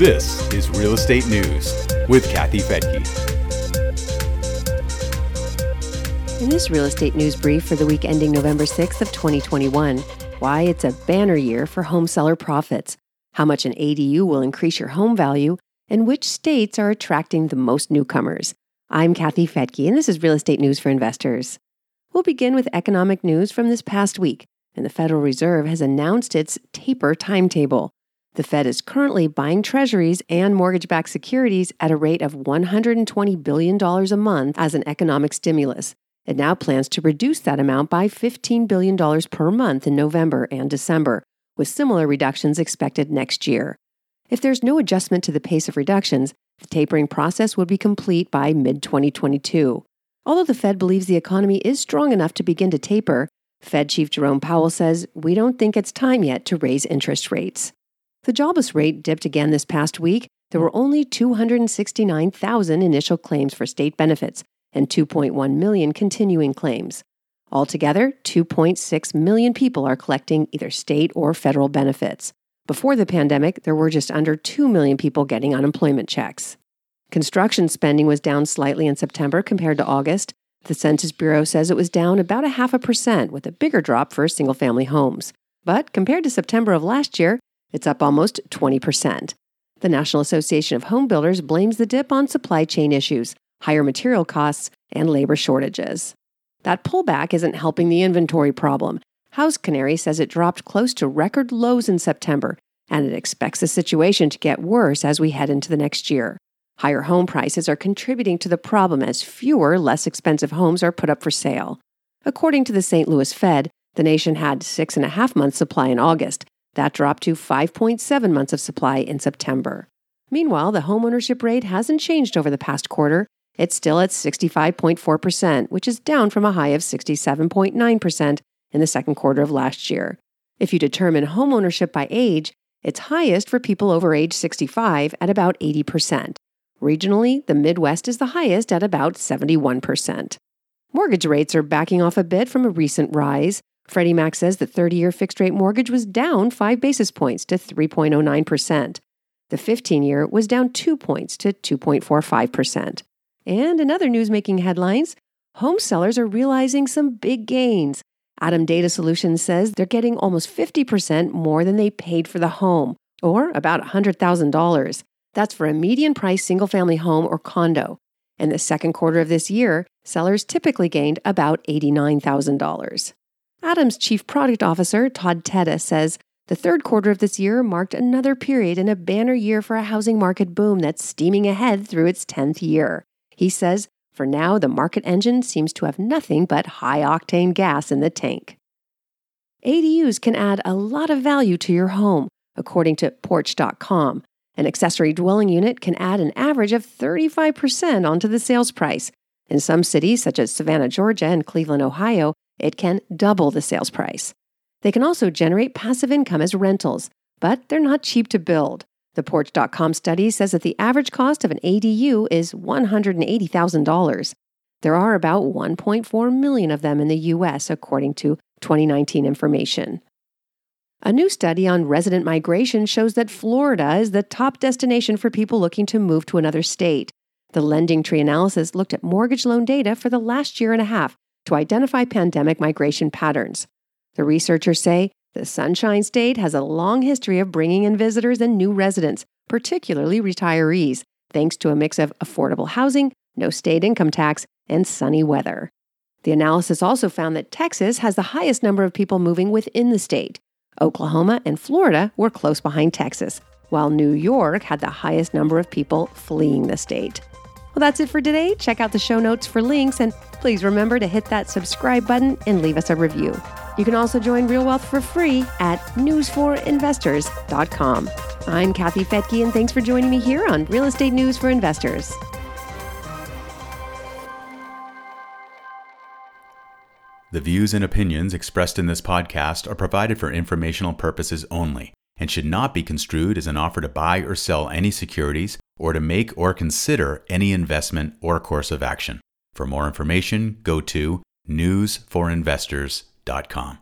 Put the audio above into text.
This is Real Estate News with Kathy Fettke. In this real estate news brief for the week ending November 6th of 2021, why it's a banner year for home seller profits, how much an ADU will increase your home value, and which states are attracting the most newcomers. I'm Kathy Fettke, and this is Real Estate News for Investors. We'll begin with economic news from this past week, and the Federal Reserve has announced its taper timetable. The Fed is currently buying treasuries and mortgage backed securities at a rate of $120 billion a month as an economic stimulus. It now plans to reduce that amount by $15 billion per month in November and December, with similar reductions expected next year. If there's no adjustment to the pace of reductions, the tapering process would be complete by mid 2022. Although the Fed believes the economy is strong enough to begin to taper, Fed Chief Jerome Powell says we don't think it's time yet to raise interest rates. The jobless rate dipped again this past week. There were only 269,000 initial claims for state benefits and 2.1 million continuing claims. Altogether, 2.6 million people are collecting either state or federal benefits. Before the pandemic, there were just under 2 million people getting unemployment checks. Construction spending was down slightly in September compared to August. The Census Bureau says it was down about a half a percent, with a bigger drop for single family homes. But compared to September of last year, it's up almost 20%. The National Association of Home Builders blames the dip on supply chain issues, higher material costs, and labor shortages. That pullback isn't helping the inventory problem. House Canary says it dropped close to record lows in September, and it expects the situation to get worse as we head into the next year. Higher home prices are contributing to the problem as fewer, less expensive homes are put up for sale. According to the St. Louis Fed, the nation had six and a half months' supply in August, that dropped to 5.7 months of supply in September. Meanwhile, the homeownership rate hasn't changed over the past quarter. It's still at 65.4%, which is down from a high of 67.9% in the second quarter of last year. If you determine homeownership by age, it's highest for people over age 65 at about 80%. Regionally, the Midwest is the highest at about 71%. Mortgage rates are backing off a bit from a recent rise. Freddie Mac says the 30 year fixed rate mortgage was down 5 basis points to 3.09%. The 15 year was down 2 points to 2.45%. And in other news making headlines, home sellers are realizing some big gains. ATTOM Data Solutions says they're getting almost 50% more than they paid for the home, or about $100,000. That's for a median price single family home or condo. In the second quarter of this year, sellers typically gained about $89,000. ATTOM's chief product officer, Todd Teta, says the third quarter of this year marked another period in a banner year for a housing market boom that's steaming ahead through its 10th year. He says, for now, the market engine seems to have nothing but high octane gas in the tank. ADUs can add a lot of value to your home, according to Porch.com. An accessory dwelling unit can add an average of 35% onto the sales price. In some cities, such as Savannah, Georgia, and Cleveland, Ohio, it can double the sales price. They can also generate passive income as rentals, but they're not cheap to build. The Porch.com study says that the average cost of an ADU is $180,000. There are about 1.4 million of them in the U.S., according to 2019 information. A new study on resident migration shows that Florida is the top destination for people looking to move to another state. The Lending Tree analysis looked at mortgage loan data for the last year and a half to identify pandemic migration patterns. The researchers say the Sunshine State has a long history of bringing in visitors and new residents, particularly retirees, thanks to a mix of affordable housing, no state income tax, and sunny weather. The analysis also found that Texas has the highest number of people moving within the state. Oklahoma and Florida were close behind Texas, while New York had the highest number of people fleeing the state. Well, that's it for today. Check out the show notes for links and please remember to hit that subscribe button and leave us a review. You can also join Real Wealth for free at newsforinvestors.com. I'm Kathy Fettke, and thanks for joining me here on Real Estate News for Investors. The views and opinions expressed in this podcast are provided for informational purposes only and should not be construed as an offer to buy or sell any securities or to make or consider any investment or course of action. For more information, go to newsforinvestors.com.